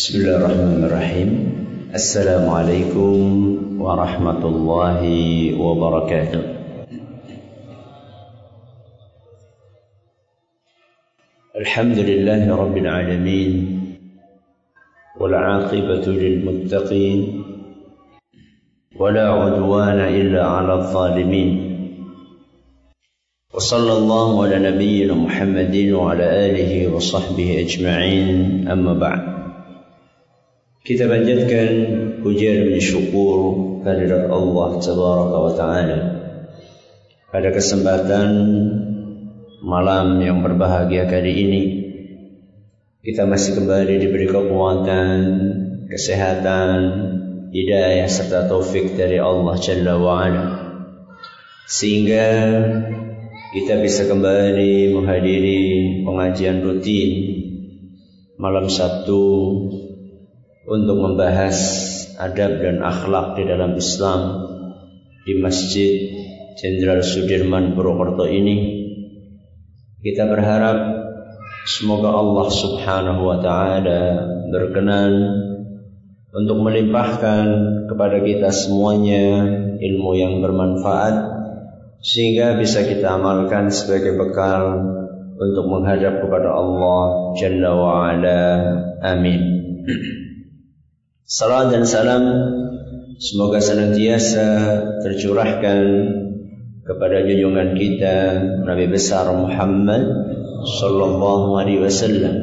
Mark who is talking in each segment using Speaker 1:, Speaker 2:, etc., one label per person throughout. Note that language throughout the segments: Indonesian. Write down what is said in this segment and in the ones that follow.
Speaker 1: بسم الله الرحمن الرحيم السلام عليكم ورحمة الله وبركاته الحمد لله رب العالمين والعاقبة للمتقين ولا عدوان إلا على الظالمين وصلى الله على نبينا محمد وعلى آله وصحبه أجمعين أما بعد Kita panjatkan pujian dan syukur kehadirat Allah Tabaraka wa Ta'ala. Pada kesempatan malam yang berbahagia kali ini kita masih kembali diberi kekuatan, kesehatan, hidayah serta taufik dari Allah Jalla wa Ala. Sehingga kita bisa kembali menghadiri pengajian rutin malam Sabtu untuk membahas adab dan akhlak di dalam Islam di Masjid Jenderal Sudirman Purwokerto ini. Kita berharap semoga Allah Subhanahu wa taala berkenan untuk melimpahkan kepada kita semuanya ilmu yang bermanfaat sehingga bisa kita amalkan sebagai bekal untuk menghadap kepada Allah Jalla wa ala. Amin. Salam dan salam semoga senantiasa tercurahkan kepada junjungan kita Nabi besar Muhammad sallallahu alaihi wasallam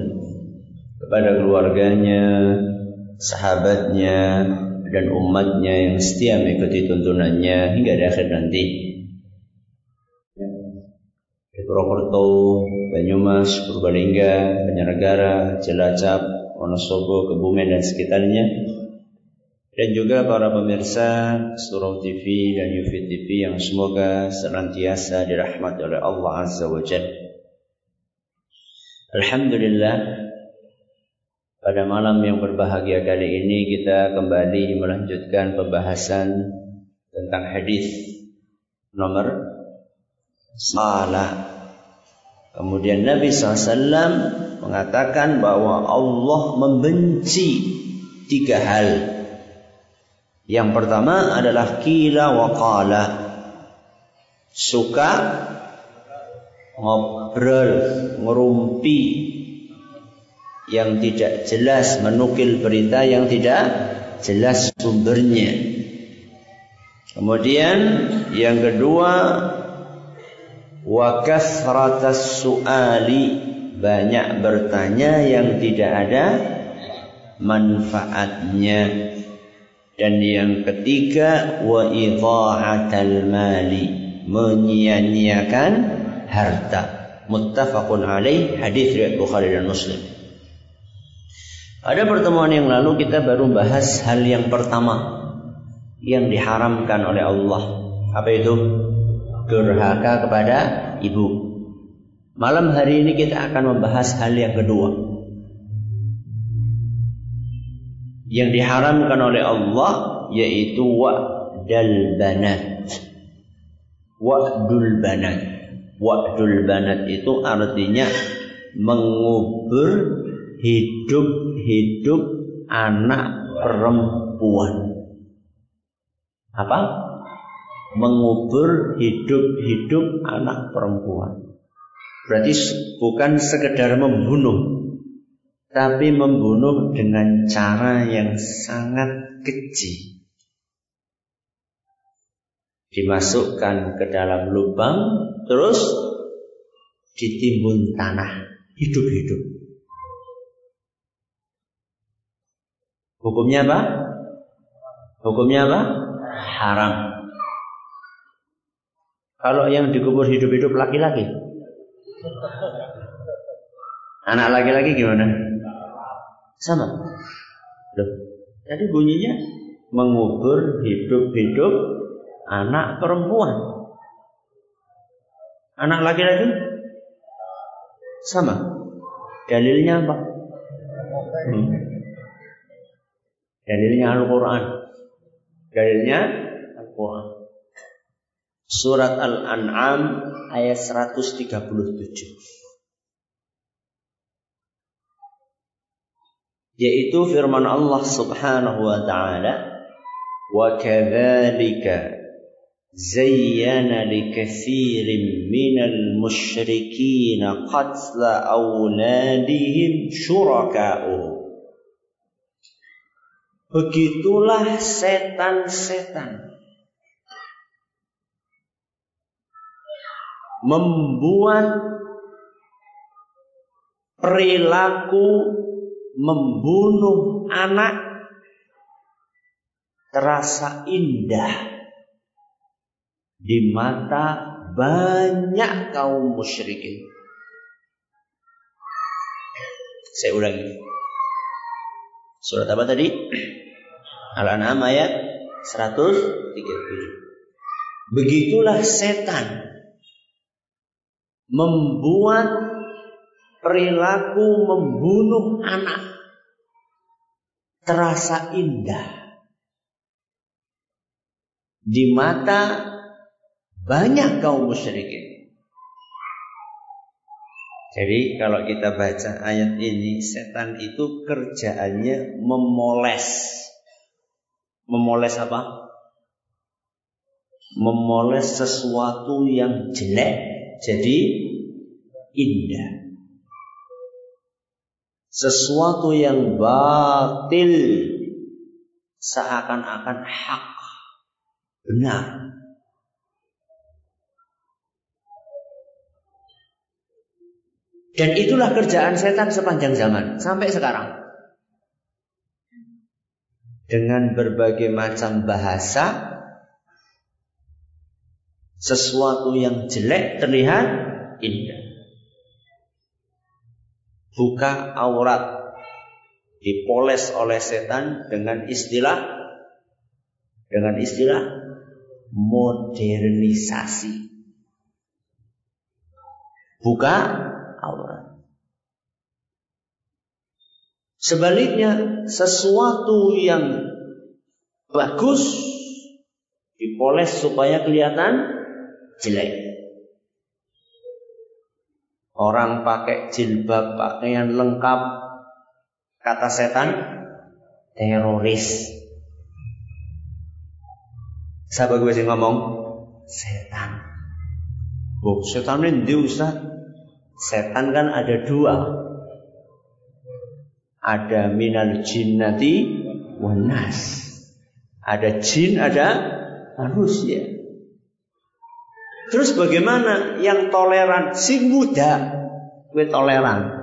Speaker 1: kepada keluarganya, sahabatnya dan umatnya yang setia mengikuti tuntunannya hingga di akhir nanti. Di Purwokerto, Banyumas, Purbalingga, Banjarnegara, Cilacap, Wonosobo, Kebumen dan sekitarnya dan juga para pemirsa Surau TV dan Yufi TV yang semoga senantiasa dirahmati oleh Allah Azza wa Jalla. Alhamdulillah pada malam yang berbahagia kali ini kita kembali melanjutkan pembahasan tentang hadis nomor salah. Kemudian Nabi SAW mengatakan bahwa Allah membenci tiga hal yang pertama adalah kila wa qala. Suka ngobrol, ngerumpi yang tidak jelas, menukil berita yang tidak jelas sumbernya. Kemudian yang kedua wa kasratas suali banyak bertanya yang tidak ada manfaatnya. Dan yang ketiga wa idha'atal mali menyia-nyiakan harta. Muttafaqun alaih hadis riwayat Bukhari dan Muslim. Pada pertemuan yang lalu kita baru bahas hal yang pertama yang diharamkan oleh Allah. Apa itu? Durhaka kepada ibu. Malam hari ini kita akan membahas hal yang kedua. Yang diharamkan oleh Allah yaitu wa'dal banat. Wa'dul banat. Wa'dul banat itu artinya mengubur hidup-hidup anak perempuan. Apa? Mengubur hidup-hidup anak perempuan. Berarti bukan sekedar membunuh, tapi membunuh dengan cara yang sangat keji. Dimasukkan ke dalam lubang, terus ditimbun tanah, hidup-hidup. Hukumnya apa? Hukumnya apa? Haram. Kalau yang dikubur hidup-hidup laki-laki, anak laki-laki gimana? Sama. Loh, jadi bunyinya mengubur hidup-hidup anak perempuan. Anak laki-laki sama. Dalilnya apa? Hmm. Dalilnya Al-Quran. Dalilnya Al-Quran. Surat Al-An'am ayat 137. Yaitu firman Allah Subhanahu wa taala wa kadzalika zayyana likathirin minal musyrikin qatla awladihim syuraka'uhum Begitulah setan-setan membuat perilaku membunuh anak terasa indah di mata banyak kaum musyrikin. Saya ulangi. Surat apa tadi? Al-An'am ayat 137. Begitulah setan membuat perilaku membunuh anak terasa indah di mata banyak kaum musyrikin. Jadi kalau kita baca ayat ini setan itu kerjaannya memoles. Memoles apa? Memoles sesuatu yang jelek jadi indah sesuatu yang batil seakan-akan hak. Benar. Dan itulah kerjaan setan sepanjang zaman sampai sekarang. Dengan berbagai macam bahasa sesuatu yang jelek terlihat indah buka aurat. Dipoles oleh setan dengan istilah dengan istilah modernisasi. Buka aurat. Sebaliknya sesuatu yang bagus dipoles supaya kelihatan jelek Orang pakai jilbab, pakaian lengkap. Kata setan, teroris. Siapa gue sih ngomong? Setan. Oh, setan ini di? Setan kan ada dua. Ada minal jinnati wanas. Ada jin, ada manusia. Terus bagaimana yang toleran? Si muda, gue toleran.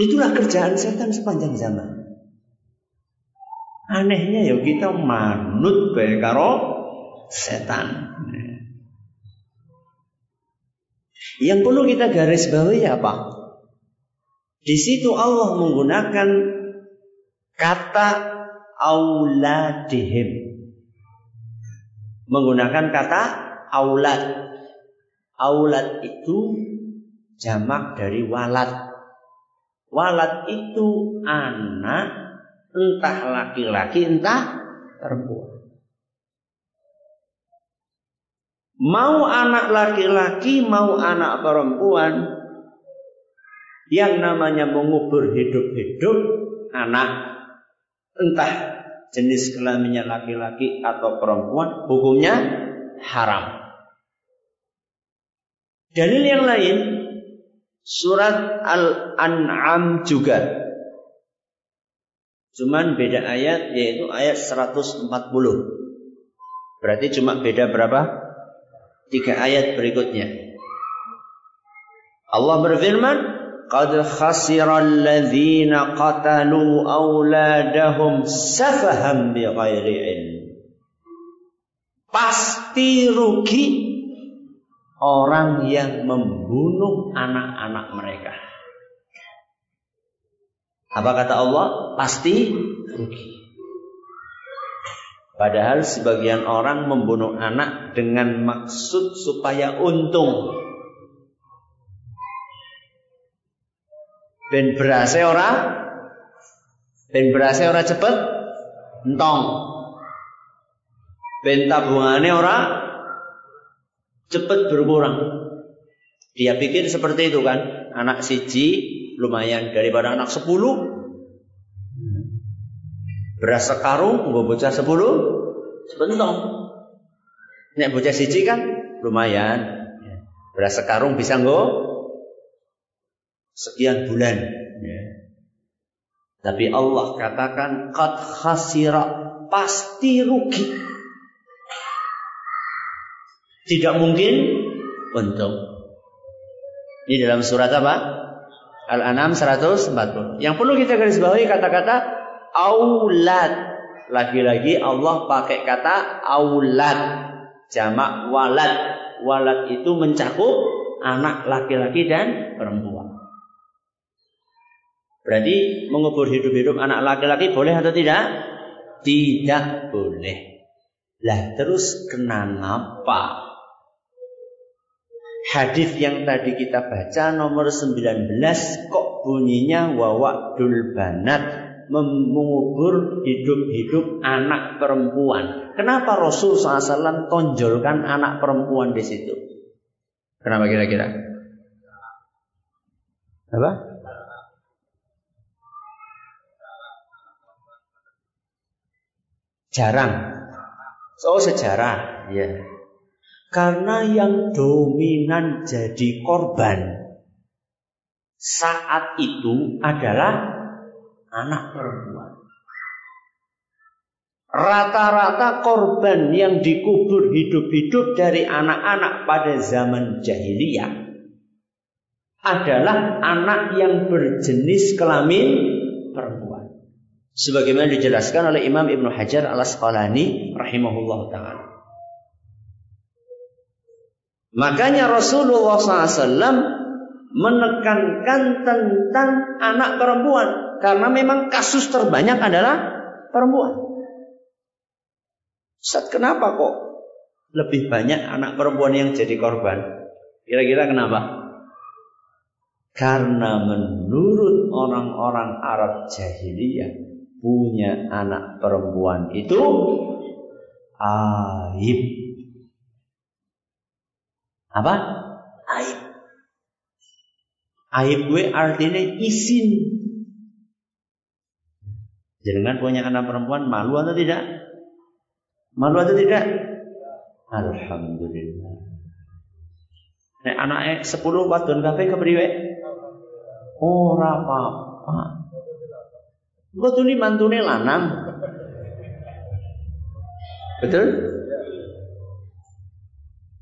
Speaker 1: Itulah kerjaan setan sepanjang zaman. Anehnya ya kita manut bae karo setan. Yang perlu kita garis bawahi apa? Di situ Allah menggunakan kata auladihim menggunakan kata aulad. Aulad itu jamak dari walad. Walad itu anak entah laki-laki entah perempuan. Mau anak laki-laki, mau anak perempuan yang namanya mengubur hidup-hidup anak entah jenis kelaminnya laki-laki atau perempuan hukumnya haram. Dalil yang lain surat Al-An'am juga. Cuman beda ayat yaitu ayat 140. Berarti cuma beda berapa? Tiga ayat berikutnya. Allah berfirman, قد خسر الذين قتلوا أولادهم سفها بغير علم pasti rugi orang yang membunuh anak-anak mereka. Apa kata Allah? Pasti rugi. Padahal sebagian orang membunuh anak dengan maksud supaya untung. Ben berase ora ben berase ora cepet entong. Ben tabungane ora cepet berkurang. Dia pikir seperti itu kan, anak siji lumayan daripada anak sepuluh. Beras sekarung, gue bocah sepuluh, sebentong. Nek bocah siji kan lumayan. Beras sekarung bisa gue sekian bulan. Ya. Tapi Allah katakan kat khasira pasti rugi. Tidak mungkin untung. Ini dalam surat apa? Al-An'am 140. Yang perlu kita garis bawahi kata-kata aulad. Lagi-lagi Allah pakai kata aulad. Jamak walad. Walad itu mencakup anak laki-laki dan perempuan. Berarti mengubur hidup-hidup anak laki-laki boleh atau tidak? Tidak boleh. Lah terus kenapa? Hadis yang tadi kita baca nomor 19 kok bunyinya wawakdul banat mengubur hidup-hidup anak perempuan. Kenapa Rasul SAW tonjolkan anak perempuan di situ? Kenapa kira-kira? Apa? Jarang. Oh sejarah, ya. Karena yang dominan jadi korban saat itu adalah anak perempuan. Rata-rata korban yang dikubur hidup-hidup dari anak-anak pada zaman jahiliyah adalah anak yang berjenis kelamin perempuan. Sebagaimana dijelaskan oleh Imam Ibn Hajar al-Asqalani rahimahullah ta'ala. Makanya Rasulullah SAW menekankan tentang anak perempuan karena memang kasus terbanyak adalah perempuan. Ustaz, kenapa kok lebih banyak anak perempuan yang jadi korban? Kira-kira kenapa? Karena menurut orang-orang Arab jahiliyah punya anak perempuan itu aib. Apa? Aib. Aib gue artinya izin Jangan punya anak perempuan malu atau tidak? Malu atau tidak? Alhamdulillah. Nek anaknya sepuluh wadon kafe kepriwe? Ora apa-apa. Engko tuli mantune lanang. Betul?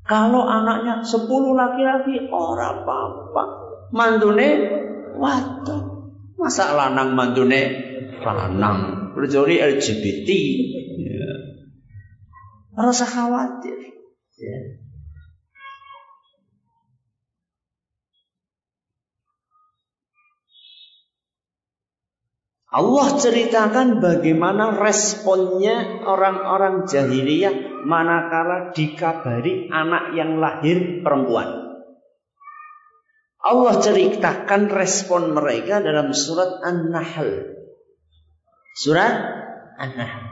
Speaker 1: Kalau anaknya sepuluh laki-laki, ora apa-apa. Mantune wadon. Masa lanang mantune lanang, kecuali LGBT. Ya. Rasa khawatir. Ya. Allah ceritakan bagaimana responnya orang-orang jahiliyah manakala dikabari anak yang lahir perempuan. Allah ceritakan respon mereka dalam surat An-Nahl Surat An-Nahl.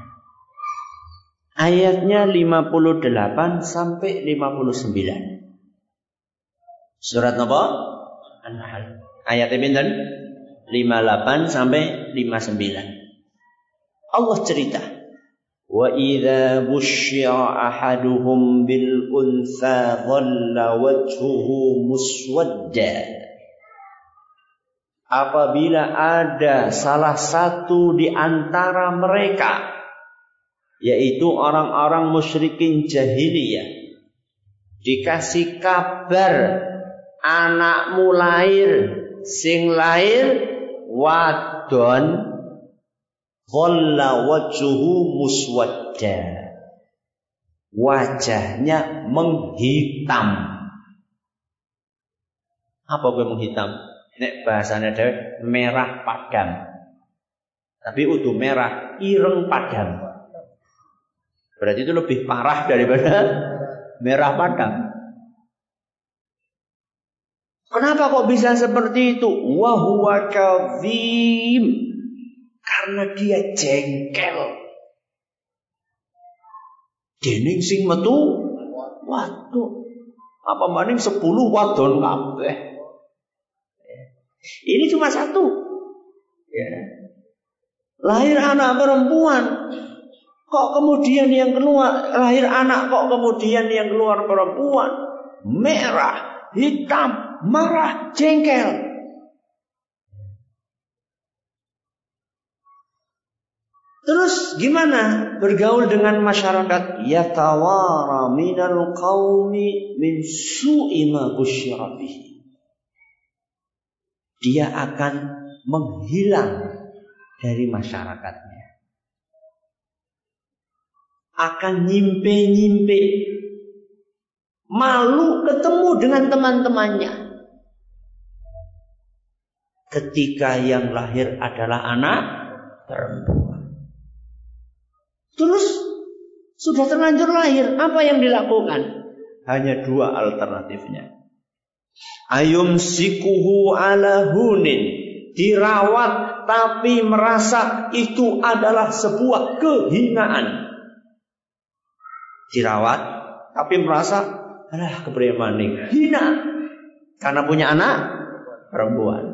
Speaker 1: Ayatnya 58 sampai 59. Surat apa? An-Nahl. Ayatnya? 58 sampai 59. Allah cerita. Wa idza busyira ahaduhum bil untha dhalla wajhuhu muswadda apabila ada salah satu di antara mereka yaitu orang-orang musyrikin jahiliyah dikasih kabar anakmu lahir sing lahir wadon dhalla wajhuhu muswadda wajahnya menghitam apa gue menghitam Nek bahasanya dhewe merah padam. Tapi utuh merah ireng padam. Berarti itu lebih parah daripada merah padam. Kenapa kok bisa seperti itu? Wahuwa kazim. Karena dia jengkel. Dening sing metu waduh. Apa maning sepuluh wadon kabeh. Ini cuma satu. Ya. Lahir anak perempuan. Kok kemudian yang keluar lahir anak kok kemudian yang keluar perempuan? Merah, hitam, marah, jengkel. Terus gimana bergaul dengan masyarakat? Yatawara minal qaumi min su'i ma Dia akan menghilang dari masyarakatnya. Akan nyimpe-nyimpe. Malu ketemu dengan teman-temannya. Ketika yang lahir adalah anak perempuan. Terus sudah terlanjur lahir, apa yang dilakukan? Hanya dua alternatifnya. Ayum sikuhu ala hunin. Dirawat tapi merasa itu adalah sebuah kehinaan. Dirawat tapi merasa adalah kepremaning. Hina. Karena punya anak perempuan.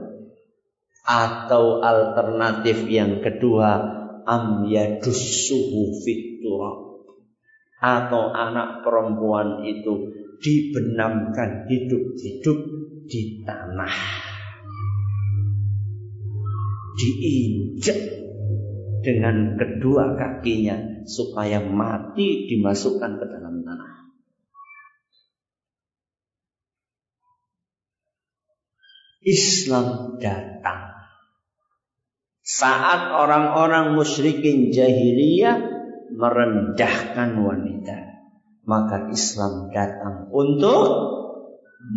Speaker 1: Atau alternatif yang kedua am yadussuhu fiturab atau anak perempuan itu dibenamkan hidup-hidup di tanah diinjek dengan kedua kakinya supaya mati dimasukkan ke dalam tanah Islam datang saat orang-orang musyrikin jahiliyah merendahkan wanita, maka Islam datang untuk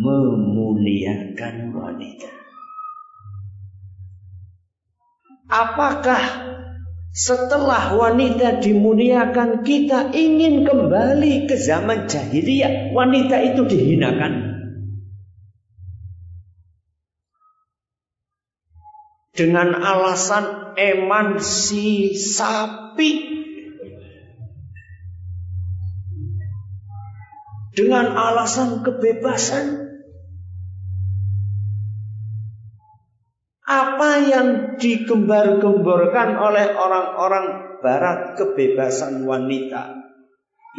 Speaker 1: memuliakan wanita. Apakah setelah wanita dimuliakan kita ingin kembali ke zaman jahiliyah, wanita itu dihinakan? Dengan alasan emansipasi dengan alasan kebebasan. Apa yang digembar-gemborkan oleh orang-orang barat kebebasan wanita?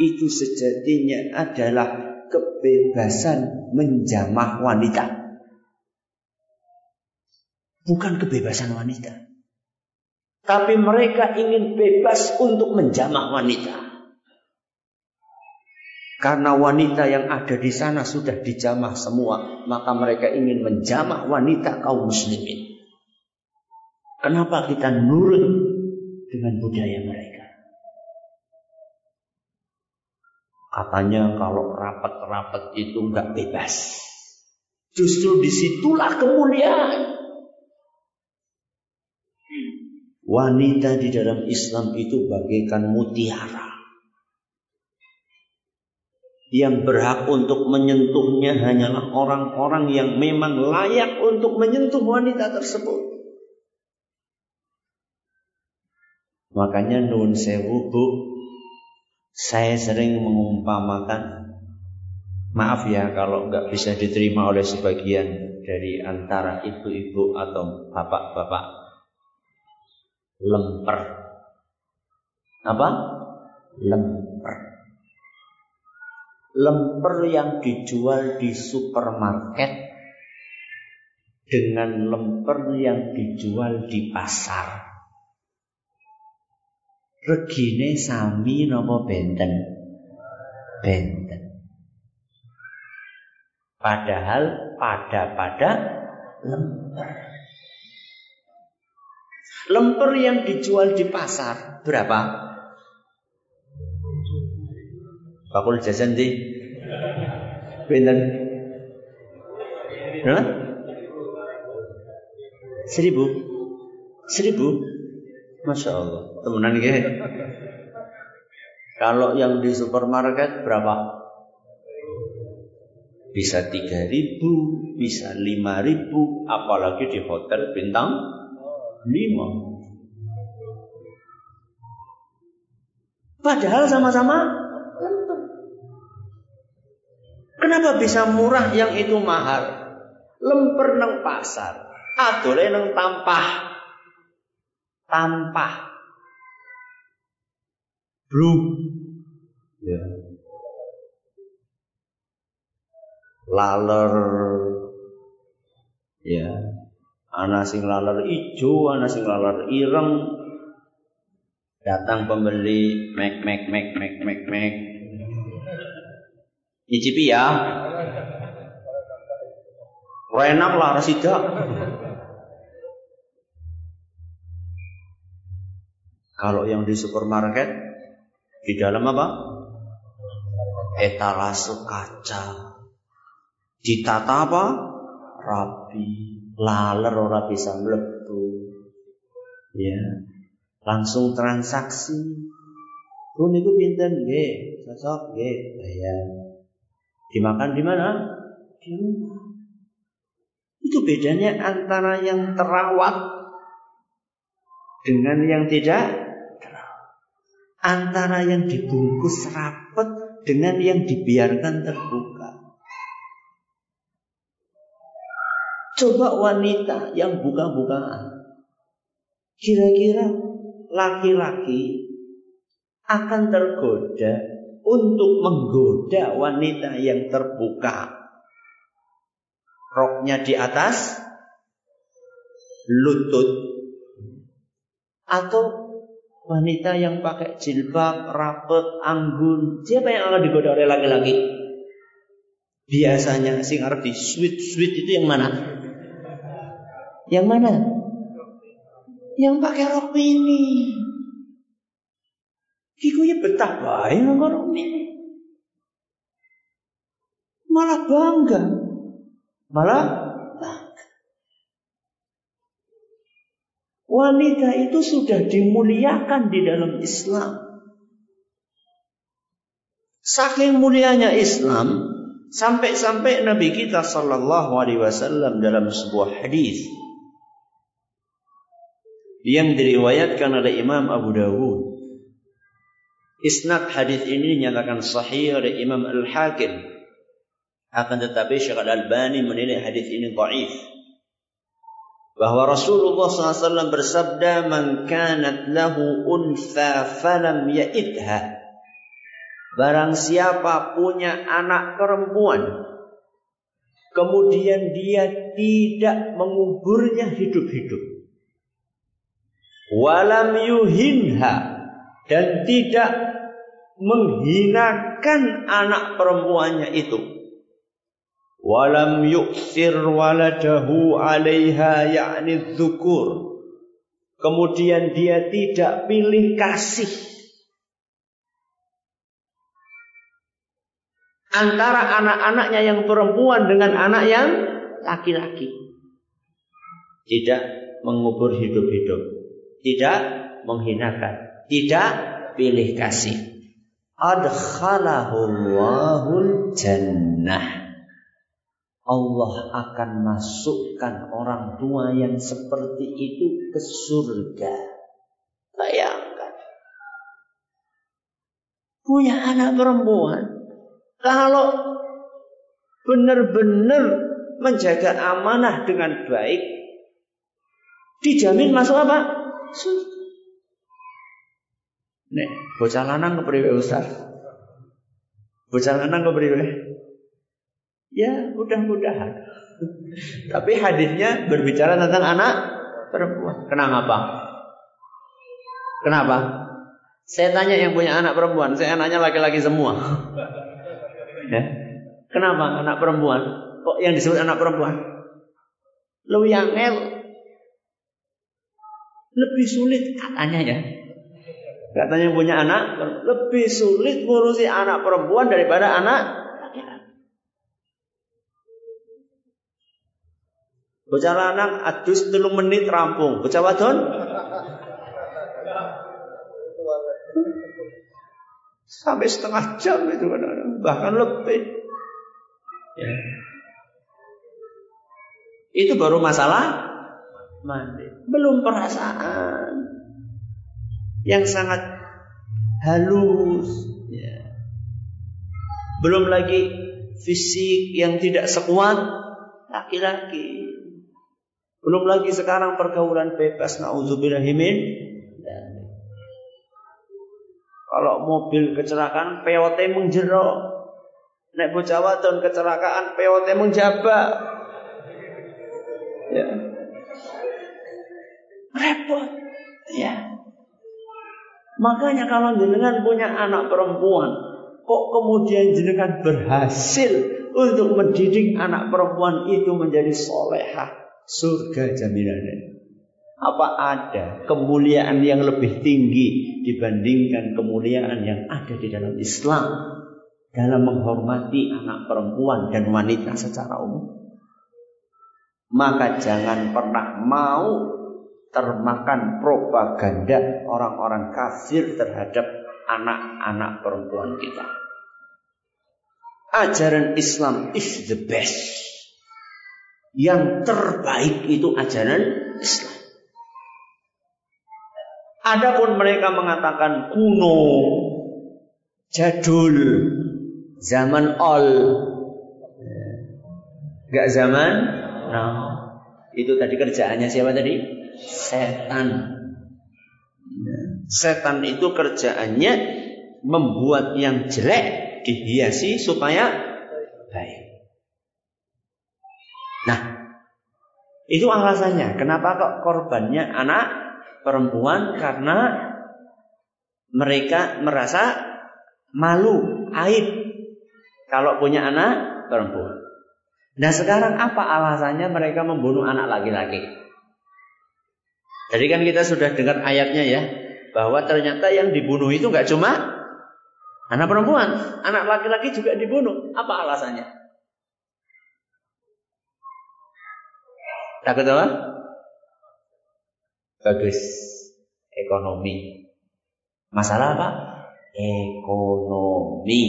Speaker 1: Itu sejatinya adalah kebebasan menjamah wanita bukan kebebasan wanita. Tapi mereka ingin bebas untuk menjamah wanita. Karena wanita yang ada di sana sudah dijamah semua, maka mereka ingin menjamah wanita kaum muslimin. Kenapa kita nurut dengan budaya mereka? Katanya kalau rapat-rapat itu nggak bebas. Justru di situlah kemuliaan. Wanita di dalam Islam itu bagaikan mutiara. Yang berhak untuk menyentuhnya hanyalah orang-orang yang memang layak untuk menyentuh wanita tersebut. Makanya nun sewu bu, saya sering mengumpamakan, maaf ya kalau nggak bisa diterima oleh sebagian dari antara ibu-ibu atau bapak-bapak lemper. Apa? Lemper. Lemper yang dijual di supermarket dengan lemper yang dijual di pasar. Regine sami nopo benten? Benten. Padahal pada-pada lemper. Lemper yang dijual di pasar berapa? Bakul jajan di Pinten? Hah? Seribu? Seribu? Masya Allah. Temenan ya. Kalau yang di supermarket berapa? Bisa tiga ribu, bisa lima ribu, apalagi di hotel bintang lima. Padahal sama-sama. Kenapa bisa murah yang itu mahal? Lemper nang pasar. Adole nang tampah. Tampah. Bro. Ya. Laler. Ya. Ana sing laler ijo, ana sing laler ireng. Datang pembeli, mek mek mek mek mek mek. Nyicipi ya. Enak lah rasida. Kalau yang di supermarket di dalam apa? Etalase kaca. Ditata apa? Rapi. Laler ora bisa mlebu. Ya. Langsung transaksi. Pun itu pinten nggih, cocok nggih, bayar. Dimakan di mana? Di rumah. Itu bedanya antara yang terawat dengan yang tidak Antara yang dibungkus rapet dengan yang dibiarkan terbuka. Coba wanita yang buka-bukaan. Kira-kira laki-laki akan tergoda untuk menggoda wanita yang terbuka roknya di atas lutut atau wanita yang pakai jilbab, rapet, anggun, siapa yang akan digoda oleh laki-laki? Biasanya sing arti sweet sweet itu yang mana? Yang mana? Yang pakai rok mini. ya betah bae rok mini. Malah bangga Malah wanita itu sudah dimuliakan di dalam Islam. Saking mulianya Islam, sampai-sampai Nabi kita Shallallahu Alaihi Wasallam dalam sebuah hadis yang diriwayatkan oleh Imam Abu Dawud. Isnad hadis ini dinyatakan sahih oleh Imam Al Hakim akan tetapi Syekh Al-Albani menilai hadis ini dhaif. Bahwa Rasulullah SAW bersabda, "Man kanat lahu untha falam ya'idha." Barang siapa punya anak perempuan, kemudian dia tidak menguburnya hidup-hidup. Walam yuhinha. Dan tidak menghinakan anak perempuannya itu. Walam yuksir waladahu alaiha yakni dzukur kemudian dia tidak pilih kasih. Antara anak-anaknya yang perempuan dengan anak yang laki-laki. Tidak mengubur hidup-hidup tidak menghinakan tidak pilih kasih adkhalahu Allahul jannah Allah akan masukkan orang tua yang seperti itu ke surga. Bayangkan. Punya anak perempuan. Kalau benar-benar menjaga amanah dengan baik, dijamin masuk apa? Surga. Nek, bocah lanang kepriwe Ustaz? Bocah lanang kepriwe? Ya mudah-mudahan. Tapi hadisnya berbicara tentang anak perempuan. Kenapa? Kenapa? Saya tanya yang punya anak perempuan, saya anaknya laki-laki semua. Ya. Kenapa anak perempuan? Kok yang disebut anak perempuan? Lebih angel. Lebih sulit katanya ya. Katanya punya anak lebih sulit ngurusi anak perempuan daripada anak Bocah lanang adus telung menit rampung. Bocah wadon sampai setengah jam itu bahkan lebih. Ya. Itu baru masalah mandi. Belum perasaan yang sangat halus. Ya. Belum lagi fisik yang tidak sekuat laki-laki. Belum lagi sekarang pergaulan bebas naudzubillahimin. Kalau mobil kecelakaan POT menjerok. Nek bocah wadon kecelakaan POT menjabak. Ya. Repot. Ya. Makanya kalau jenengan punya anak perempuan, kok kemudian jenengan berhasil untuk mendidik anak perempuan itu menjadi solehah, surga jaminannya. Apa ada kemuliaan yang lebih tinggi dibandingkan kemuliaan yang ada di dalam Islam dalam menghormati anak perempuan dan wanita secara umum? Maka jangan pernah mau termakan propaganda orang-orang kafir terhadap anak-anak perempuan kita. Ajaran Islam is the best. Yang terbaik itu ajaran Islam. Adapun mereka mengatakan kuno, jadul, zaman all, gak zaman nah. Itu tadi kerjaannya siapa tadi? Setan. Setan itu kerjaannya membuat yang jelek dihiasi supaya baik. Nah, itu alasannya. Kenapa kok korbannya anak perempuan? Karena mereka merasa malu, aib kalau punya anak perempuan. Nah sekarang apa alasannya mereka membunuh anak laki-laki? Jadi kan kita sudah dengar ayatnya ya, bahwa ternyata yang dibunuh itu nggak cuma anak perempuan, anak laki-laki juga dibunuh. Apa alasannya? Takut apa? Bagus. Ekonomi. Masalah apa? Ekonomi.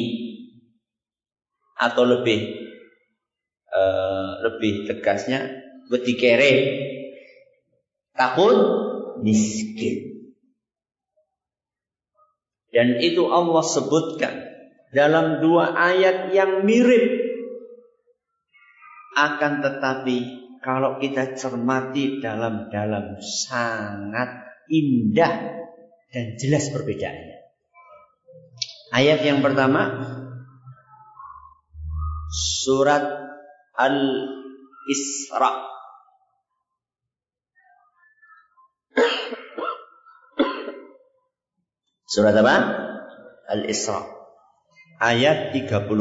Speaker 1: Atau lebih uh, lebih tegasnya wedi kere takut miskin. Dan itu Allah sebutkan dalam dua ayat yang mirip. Akan tetapi kalau kita cermati dalam-dalam sangat indah dan jelas perbedaannya. Ayat yang pertama surat Al-Isra Surat apa? Al-Isra. Ayat 31.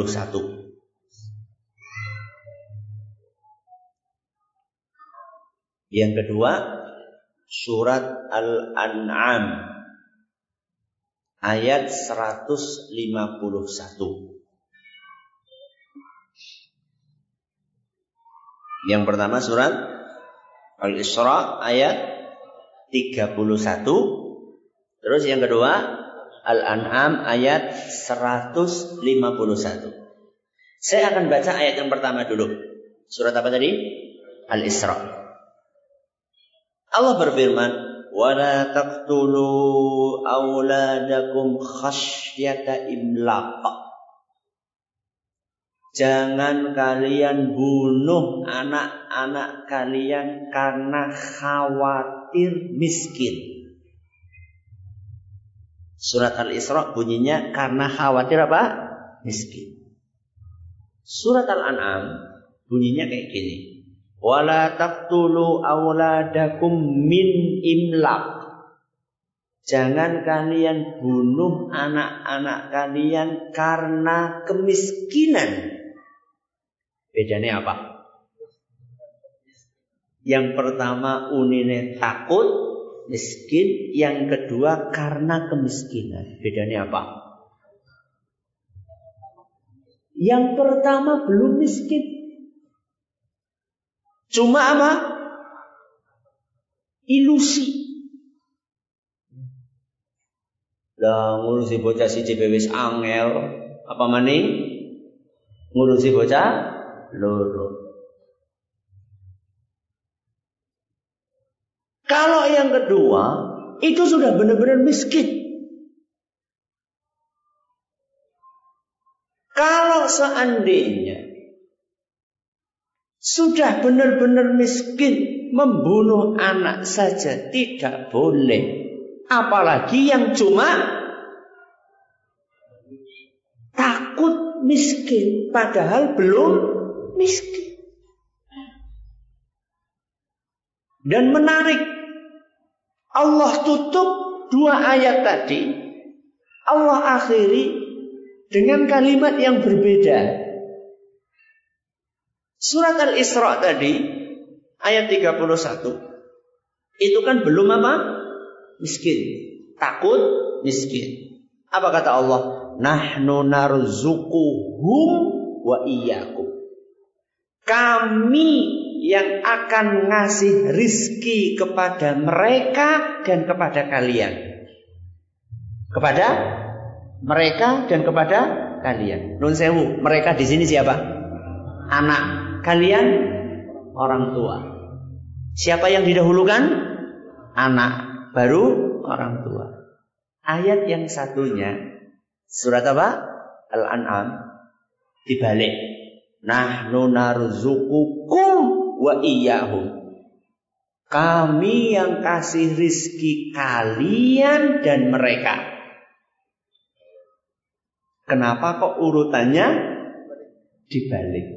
Speaker 1: Yang kedua, surat Al-An'am. Ayat 151. Yang pertama surat Al-Isra ayat 31 Terus yang kedua, Al-An'am ayat 151. Saya akan baca ayat yang pertama dulu. Surat apa tadi? Al-Isra. Allah berfirman, "Wala taqtulu auladakum khasyata imlaq." Jangan kalian bunuh anak-anak kalian karena khawatir miskin. Surat Al-Isra bunyinya karena khawatir apa? Miskin. Surat Al-An'am bunyinya kayak gini. Wala taqtulu awladakum min imlaq. Jangan kalian bunuh anak-anak kalian karena kemiskinan. Bedanya apa? Yang pertama unine takut, miskin, yang kedua karena kemiskinan. Bedanya apa? Yang pertama belum miskin. Cuma apa? Ilusi. Lah ngurusi bocah si wis angel, apa maning? Ngurusi bocah loro. Kalau yang kedua, itu sudah benar-benar miskin. Kalau seandainya sudah benar-benar miskin, membunuh anak saja tidak boleh. Apalagi yang cuma takut miskin padahal belum miskin. Dan menarik Allah tutup dua ayat tadi. Allah akhiri dengan kalimat yang berbeda. Surat Al-Isra tadi ayat 31 itu kan belum apa? Miskin. Takut miskin. Apa kata Allah? Nahnu narzuquhum wa iyyakum. Kami yang akan ngasih rizki kepada mereka dan kepada kalian. Kepada mereka dan kepada kalian. Nun sewu, mereka di sini siapa? Anak. Kalian orang tua. Siapa yang didahulukan? Anak. Baru orang tua. Ayat yang satunya surat apa? Al-An'am dibalik. Nahnu narzuqukum wa iyyahum. Kami yang kasih rizki kalian dan mereka. Kenapa kok urutannya dibalik?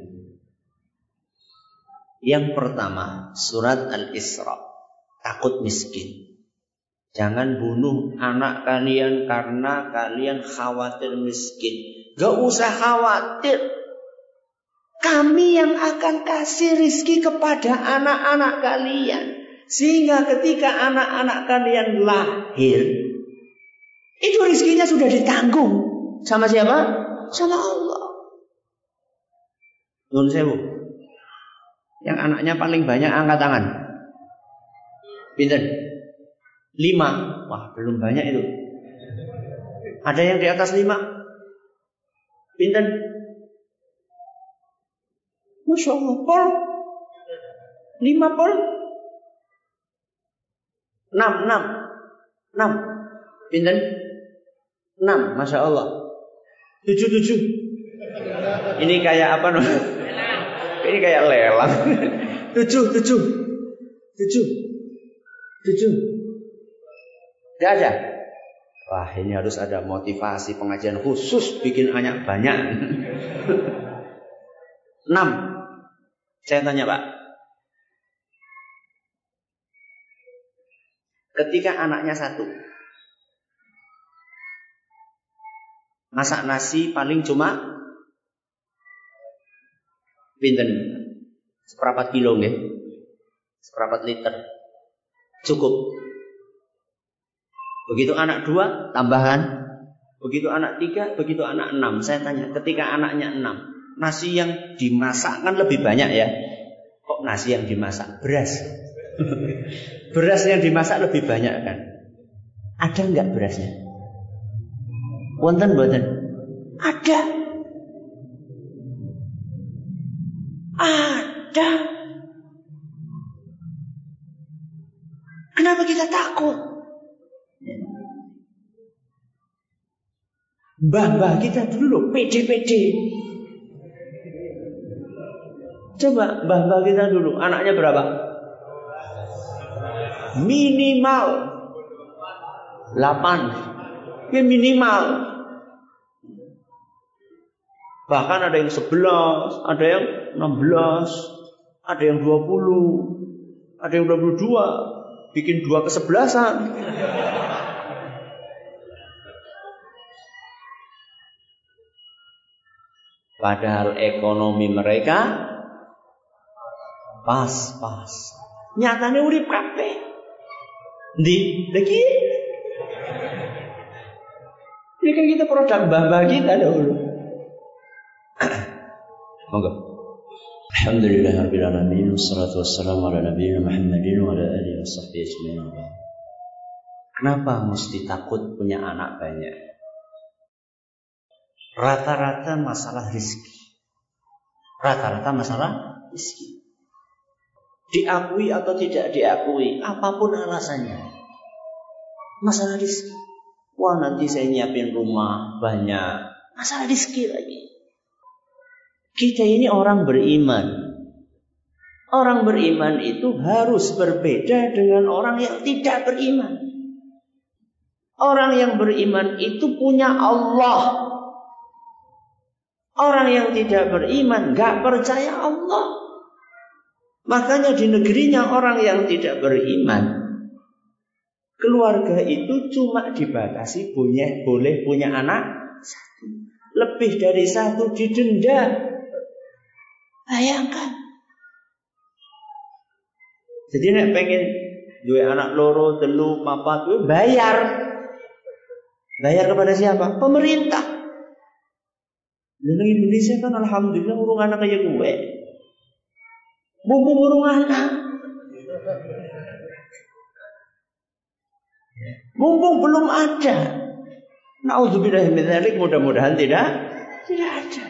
Speaker 1: Yang pertama, surat Al-Isra. Takut miskin. Jangan bunuh anak kalian karena kalian khawatir miskin. Gak usah khawatir. Kami yang akan kasih rizki kepada anak-anak kalian. Sehingga ketika anak-anak kalian lahir, itu rizkinya sudah ditanggung. Sama siapa? Sama Allah. Nun sewu. Yang anaknya paling banyak angkat tangan. Pinten? Lima. Wah, belum banyak itu. Ada yang di atas lima? Pinten? Masya Allah, pol. Lima pol. Enam, enam. Enam. Pinten? Enam, Masya Allah. Tujuh, tujuh. Ini kayak apa? No? Ini kayak lelang. Tujuh, tujuh. Tujuh. Tujuh. Tidak ada. Wah ini harus ada motivasi pengajian khusus bikin anak banyak. Enam. Saya tanya Pak. Ketika anaknya satu. Masak nasi paling cuma pinten seperempat kilo nggih. Seperempat liter. Cukup. Begitu anak dua, tambahan. Begitu anak tiga, begitu anak enam. Saya tanya, ketika anaknya enam, nasi yang dimasak kan lebih banyak ya. Kok nasi yang dimasak? Beras. beras yang dimasak lebih banyak kan? Ada nggak berasnya? Wonten boten? Ada. Ada. Kenapa kita takut? Mbah-mbah kita dulu pede-pede. Coba mbah-mbah kita dulu, anaknya berapa? Minimal 8. Ya minimal. Bahkan ada yang 11, ada yang 16, ada yang 20, ada yang 22, bikin dua kesebelasan. Padahal ekonomi mereka pas-pas. Nyatane urip kabeh. Ndi? Lagi Ini kan kita produk mbah kita dahulu. Monggo. Alhamdulillah rabbil alamin wassalatu wassalamu ala nabiyina Muhammadin wa ala alihi washabbihi ajmain. Kenapa mesti takut punya anak banyak? Rata-rata masalah rizki. Rata-rata masalah rizki diakui atau tidak diakui, apa pun alasannya. Masalah rezeki. Wah nanti saya nyiapin rumah banyak. Masalah rezeki lagi. Kita ini orang beriman. Orang beriman itu harus berbeda dengan orang yang tidak beriman. Orang yang beriman itu punya Allah. Orang yang tidak beriman gak percaya Allah. Makanya di negerinya orang yang tidak beriman Keluarga itu cuma dibatasi punya, boleh punya anak satu. Lebih dari satu didenda. Bayangkan. Jadi nek pengen dua anak loro, telu, papat, bayar. Bayar kepada siapa? Pemerintah. Lalu Indonesia kan alhamdulillah urung anak kayak gue. Mumpung urung anak. Mumpung belum ada. Nauzubillah min mudah-mudahan tidak tidak ada.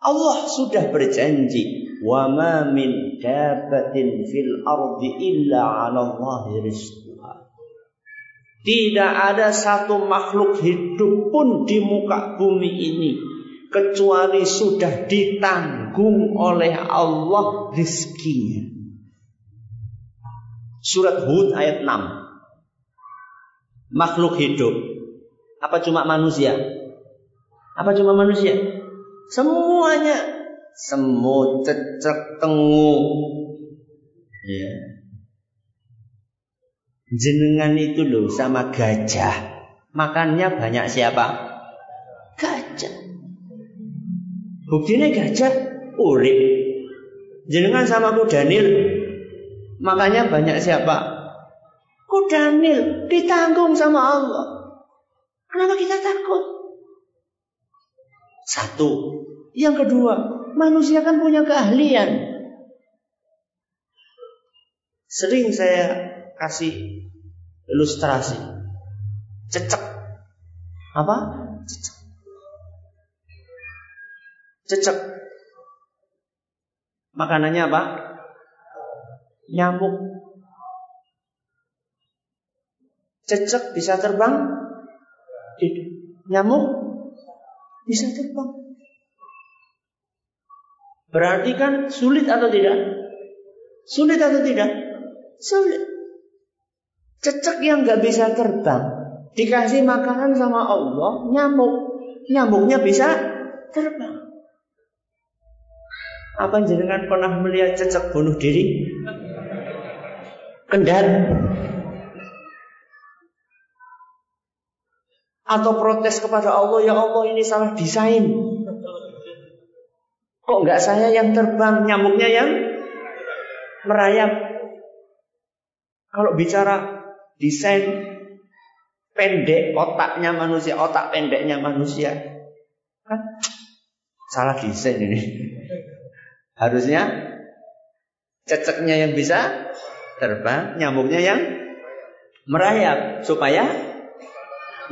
Speaker 1: Allah sudah berjanji, "Wa ma min dabatin fil ardi illa 'ala Allah rizquha." Tidak ada satu makhluk hidup pun di muka bumi ini kecuali sudah ditanggung oleh Allah rizkinya. Surat Hud ayat 6. Makhluk hidup. Apa cuma manusia? Apa cuma manusia? Semuanya. Semut, cecek, tengu. Ya. Jenengan itu loh sama gajah. Makannya banyak siapa? Gajah. Buktinya gajah urip. Jenengan sama Daniel Makanya banyak siapa? Kudanil ditanggung sama Allah. Kenapa kita takut? Satu. Yang kedua, manusia kan punya keahlian. Sering saya kasih ilustrasi. Cecek. Apa? Cecek. Cecek. Makanannya apa? nyamuk. Cecek bisa terbang, tidak. Nyamuk bisa terbang. Berarti kan sulit atau tidak? Sulit atau tidak? Sulit. Cecek yang nggak bisa terbang, dikasih makanan sama Allah, nyamuk, nyamuknya bisa terbang. Apa jenengan pernah melihat cecek bunuh diri? Kendar atau protes kepada Allah ya Allah ini salah desain. Kok nggak saya yang terbang? Nyamuknya yang merayap. Kalau bicara desain pendek otaknya manusia otak pendeknya manusia kan? Salah desain ini harusnya ceceknya yang bisa terbang, nyamuknya yang merayap supaya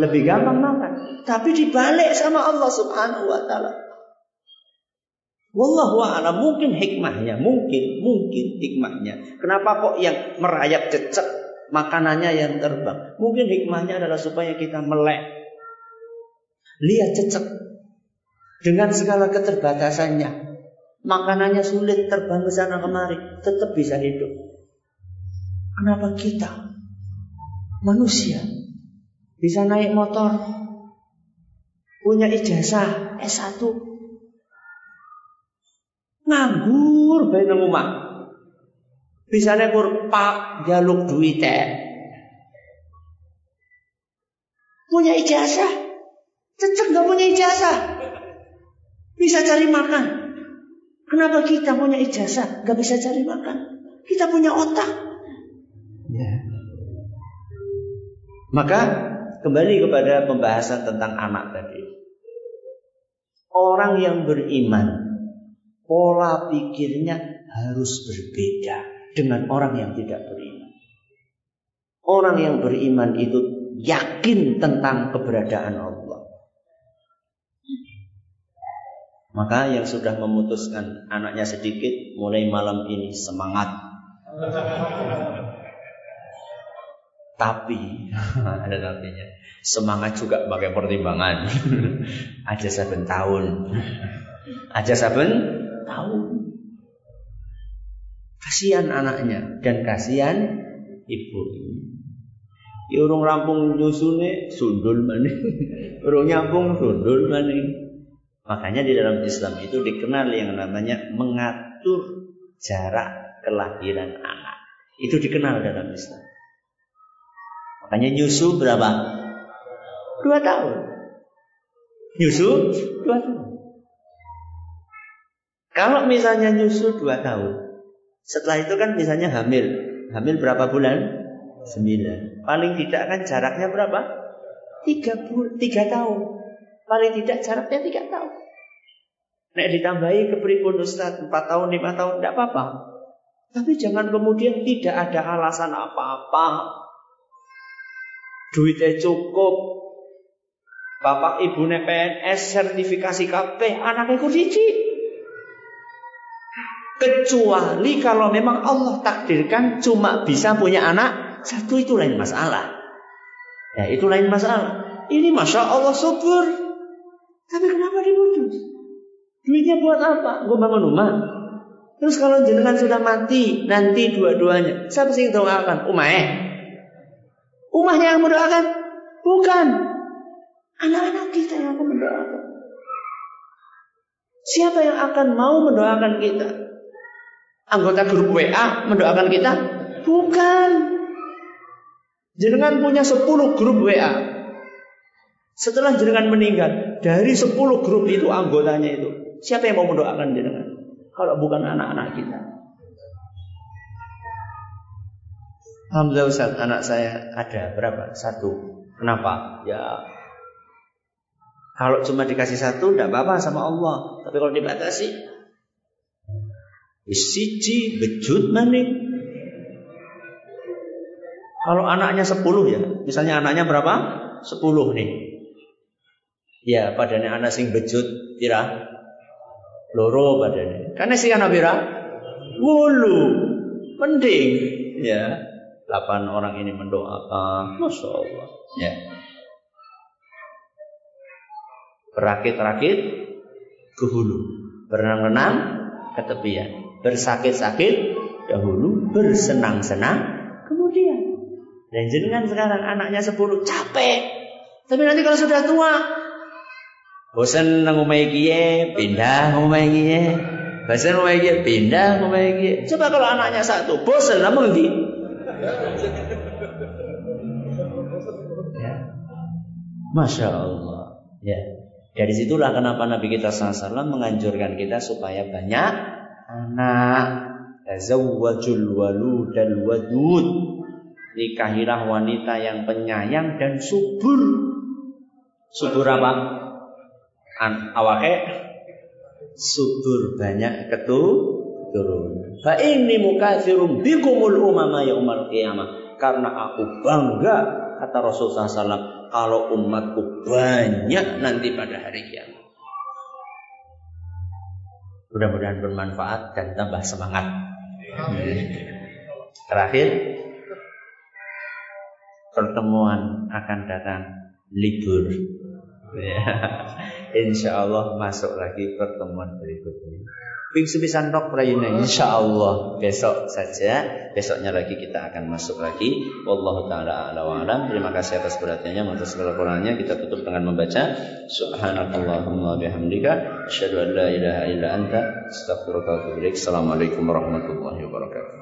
Speaker 1: lebih gampang makan. Tapi dibalik sama Allah Subhanahu wa taala. Wallahu a'lam mungkin hikmahnya, mungkin mungkin hikmahnya. Kenapa kok yang merayap cecek makanannya yang terbang? Mungkin hikmahnya adalah supaya kita melek. Lihat cecek dengan segala keterbatasannya. Makanannya sulit terbang ke sana kemari, tetap bisa hidup. Kenapa kita manusia bisa naik motor punya ijazah S1 nganggur bayi omah. Bisa nekur pak jaluk duit punya ijazah? Cecek nggak punya ijazah? Bisa cari makan kenapa kita punya ijazah nggak bisa cari makan kita punya otak Ya. Maka kembali kepada pembahasan tentang anak tadi. Orang yang beriman, pola pikirnya harus berbeda dengan orang yang tidak beriman. Orang yang beriman itu yakin tentang keberadaan Allah. Maka yang sudah memutuskan anaknya sedikit mulai malam ini semangat. Tapi ada tapinya. Semangat juga pakai pertimbangan. Aja satu tahun. Aja saben tahun. Kasihan anaknya dan kasihan ibu. Ya urung rampung nyusune sundul maning. urung nyampung sundul maning. Makanya di dalam Islam itu dikenal yang namanya mengatur jarak kelahiran anak. Itu dikenal dalam Islam. Makanya nyusu berapa? Dua tahun. Nyusu dua tahun. Kalau misalnya nyusu dua tahun, setelah itu kan misalnya hamil. Hamil berapa bulan? Sembilan. Paling tidak kan jaraknya berapa? Tiga, tiga tahun. Paling tidak jaraknya tiga tahun. Nek ditambahi kepripun Ustaz 4 tahun, 5 tahun tidak apa-apa. Tapi jangan kemudian tidak ada alasan apa-apa. Duitnya cukup. Bapak ibu PNS sertifikasi KP anaknya ikut Kecuali kalau memang Allah takdirkan cuma bisa punya anak satu itu lain masalah. Ya itu lain masalah. Ini masya Allah subur. Tapi kenapa diputus? Duitnya buat apa? Gue bangun rumah. Terus kalau jenengan sudah mati nanti dua-duanya, siapa sih yang doakan? Umah Umahnya yang mendoakan? Bukan. Anak-anak kita yang akan mendoakan. Siapa yang akan mau mendoakan kita? Anggota grup WA mendoakan kita? Bukan. Jenengan punya 10 grup WA. Setelah jenengan meninggal, dari 10 grup itu anggotanya itu, siapa yang mau mendoakan jenengan? Kalau bukan anak-anak kita. Alhamdulillah Ustaz, anak saya ada berapa? Satu. Kenapa? Ya kalau cuma dikasih satu tidak apa-apa sama Allah. Tapi kalau dibatasi Siji bejut maning. Kalau anaknya sepuluh ya, misalnya anaknya berapa? Sepuluh nih. Ya, padane anak sing bejut pira? Loro padane. Karena si anak pira? Wulu. Mending ya. Delapan orang ini mendoakan. Masya Allah. Ya. Berakit-rakit ke hulu. Berenang-renang ke tepian. Bersakit-sakit dahulu. Bersenang-senang kemudian. Dan jenengan sekarang anaknya sepuluh capek. Tapi nanti kalau sudah tua, bosan ngomai kiye, pindah ngomai kiye. Bosan ngomai kiye, pindah ngomai kiye. Coba kalau anaknya satu, bosan namun di. Ya. Masya Allah. Ya. Dari situlah kenapa Nabi kita SAW menganjurkan kita supaya banyak anak. Tazawwajul waludal wadud. Nikahilah wanita yang penyayang dan subur. Subur apa? An awake subur banyak ketu turun. Fa ini mukatsirum bikumul umama yaumal qiyamah. Karena aku bangga kata Rasulullah SAW kalau umatku banyak nanti pada hari kiamat. Mudah-mudahan bermanfaat dan tambah semangat. Terakhir, pertemuan akan datang libur. Ya. Insya Allah masuk lagi pertemuan berikutnya. Bingsu bisa nok prayuna insya Allah besok saja. Besoknya lagi kita akan masuk lagi. Wallahu taala ala alam. Terima kasih atas perhatiannya atas segala kurangnya. Kita tutup dengan membaca. Subhanakallahumma bihamdika. Asyhadu an la ilaha illa anta. Assalamualaikum warahmatullahi wabarakatuh